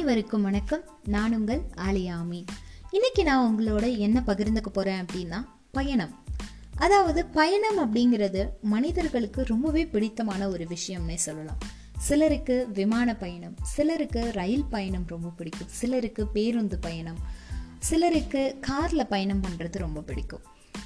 அனைவருக்கும் வணக்கம். நான் உங்கள் ஆலியாமி. இன்னைக்கு நான் உங்களோட என்ன பகிர்ந்துக்க போறேன் அப்படின்னா பயணம். அதாவது பயணம் அப்படிங்கிறது மனிதர்களுக்கு ரொம்பவே பிடித்தமான ஒரு விஷயம்னே சொல்லலாம். சிலருக்கு விமான பயணம் சிலருக்கு ரயில் பயணம் ரொம்ப பிடிக்கும். சிலருக்கு பேருந்து பயணம் சிலருக்கு கார்ல பயணம் பண்றது ரொம்ப பிடிக்கும்.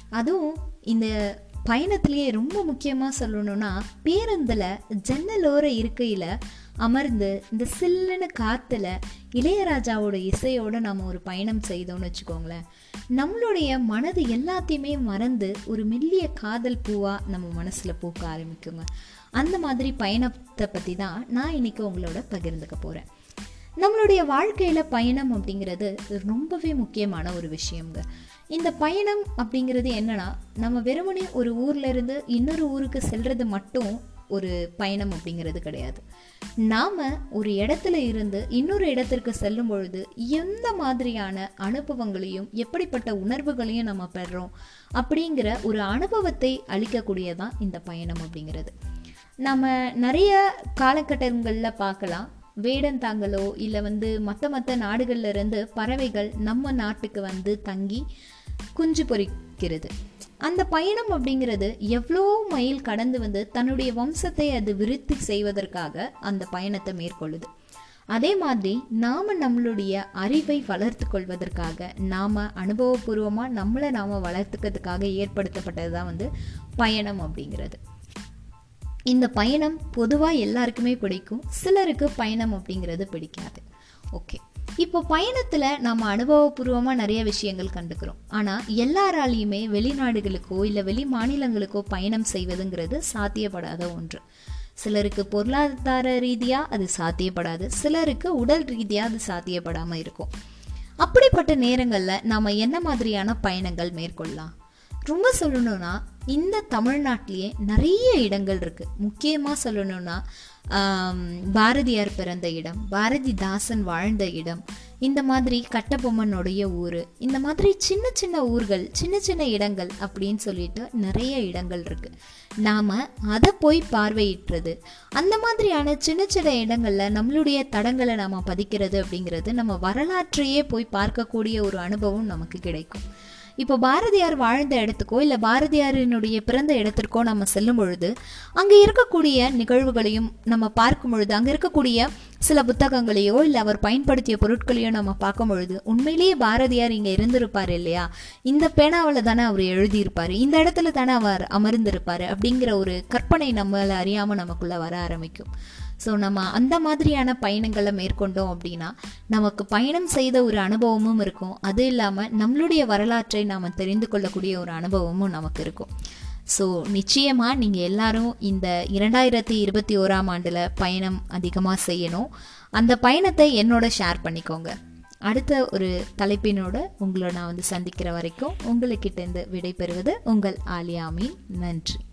அதுவும் இந்த பயணத்திலேயே ரொம்ப முக்கியமாக சொல்லணும்னா பேருந்தில் ஜன்னலோர இருக்கையில் அமர்ந்து இந்த சில்லுன்னு காற்றுல இளையராஜாவோட இசையோடு நம்ம ஒரு பயணம் செய்தோம்னு வச்சுக்கோங்களேன். நம்மளுடைய மனது எல்லாத்தையுமே மறந்து ஒரு மெல்லிய காதல் பூவாக நம்ம மனசில் பூக்க ஆரம்பிக்குங்க. அந்த மாதிரி பயணத்தை பற்றி தான் நான் இன்னைக்கு உங்களோட பகிர்ந்துக்க போகிறேன் நம்மளுடைய வாழ்க்கையில் பயணம் அப்படிங்கிறது ரொம்பவே முக்கியமான ஒரு விஷயங்க இந்த பயணம் அப்படிங்கிறது என்னன்னா நம்ம வெறுமனே ஒரு ஊர்ல இருந்து இன்னொரு ஊருக்கு செல்றது மட்டும் ஒரு பயணம் அப்படிங்கிறது கிடையாது. நாம் ஒரு இடத்துல இருந்து இன்னொரு இடத்திற்கு செல்லும் பொழுது எந்த மாதிரியான அனுபவங்களையும் எப்படிப்பட்ட உணர்வுகளையும் நம்ம பெறுறோம் அப்படிங்கிற ஒரு அனுபவத்தை அளிக்கக்கூடியதான் இந்த பயணம் அப்படிங்கிறது. நம்ம நிறைய காலகட்டங்களில் பார்க்கலாம். வேடந்தாங்களோ இல்லை வந்து மற்ற மற்ற நாடுகள்லேருந்து பறவைகள் நம்ம நாட்டுக்கு வந்து தங்கி குஞ்சு பொறிக்கிறது. அந்த பயணம் அப்படிங்கிறது எவ்வளோ மைல் கடந்து வந்து தன்னுடைய வம்சத்தை அது விருத்தி செய்வதற்காக அந்த பயணத்தை மேற்கொள்ளுது. அதே மாதிரி நாம் நம்மளுடைய அறிவை வளர்த்து கொள்வதற்காக நாம் அனுபவபூர்வமாக நம்மளை நாம் வளர்த்துக்கிறதுக்காக ஏற்படுத்தப்பட்டது தான் வந்து பயணம் அப்படிங்கிறது. இந்த பயணம் பொதுவாக எல்லாருக்குமே பிடிக்கும். சிலருக்கு பயணம் அப்படிங்கிறது பிடிக்காது. ஓகே. இப்போ பயணத்தில் நம்ம அனுபவபூர்வமாக நிறைய விஷயங்கள் கண்டுக்கிறோம். ஆனால் எல்லாராலையுமே வெளிநாடுகளுக்கோ இல்லை வெளி மாநிலங்களுக்கோ பயணம் செய்வதுங்கிறது சாத்தியப்படாத ஒன்று. சிலருக்கு பொருளாதார ரீதியாக அது சாத்தியப்படாது சிலருக்கு உடல் ரீதியாக அது சாத்தியப்படாமல் இருக்கும். அப்படிப்பட்ட நேரங்களில் நாம் என்ன மாதிரியான பயணங்கள் மேற்கொள்ளலாம்? ரொம்ப சொல்லணும்னா இந்த தமிழ்நாட்டிலேயே நிறைய இடங்கள் இருக்குது முக்கியமாக சொல்லணும்னா பாரதியார் பிறந்த இடம் பாரதிதாசன் வாழ்ந்த இடம் இந்த மாதிரி கட்டபொம்மனுடைய ஊர் இந்த மாதிரி சின்ன சின்ன ஊர்கள் சின்ன சின்ன இடங்கள் அப்படின்னு சொல்லிட்டு நிறைய இடங்கள் இருக்குது நாம் அதை போய் பார்வையிட்டுறது அந்த மாதிரியான சின்ன சின்ன இடங்களில் நம்மளுடைய தடங்களை நாம் பதிக்கிறது அப்படிங்கிறது நம்ம வரலாற்றையே போய் பார்க்கக்கூடிய ஒரு அனுபவம் நமக்கு கிடைக்கும். இப்போ பாரதியார் வாழ்ந்த இடத்துக்கோ இல்லை பாரதியாரினுடைய பிறந்த இடத்திற்கோ நம்ம செல்லும் பொழுது அங்கே இருக்கக்கூடிய நிகழ்வுகளையும் நம்ம பார்க்கும் பொழுது அங்கே இருக்கக்கூடிய சில புத்தகங்களையோ இல்லை அவர் பயன்படுத்திய பொருட்களையோ நம்ம பார்க்கும் பொழுது உண்மையிலேயே பாரதியார் இங்கே இருந்திருப்பார் இல்லையா? இந்த பேனாவில் தானே அவர் எழுதியிருப்பார். இந்த இடத்துல தானே அவர் அமர்ந்திருப்பார் அப்படிங்கிற ஒரு கற்பனை நம்மளை அறியாமல் நமக்குள்ள வர ஆரம்பிக்கும். ஸோ நம்ம அந்த மாதிரியான பயணங்களை மேற்கொண்டோம் அப்படின்னா நமக்கு பயணம் செய்த ஒரு அனுபவமும் இருக்கும். அது இல்லாமல் நம்மளுடைய வரலாற்றை நாம் தெரிந்து கொள்ளக்கூடிய ஒரு அனுபவமும் நமக்கு இருக்கும். ஸோ நிச்சயமாக நீங்கள் எல்லாரும் இந்த இரண்டாயிரத்தி இருபத்தி ஓராம் ஆண்டில் பயணம் அதிகமாக செய்யணும். அந்த பயணத்தை என்னோட ஷேர் பண்ணிக்கோங்க. அடுத்த ஒரு தலைப்பினோட உங்களை நான் வந்து சந்திக்கிற வரைக்கும் உங்களுக்கிட்டேருந்து விடைபெறுவது உங்கள் ஆலியாமீன் நன்றி.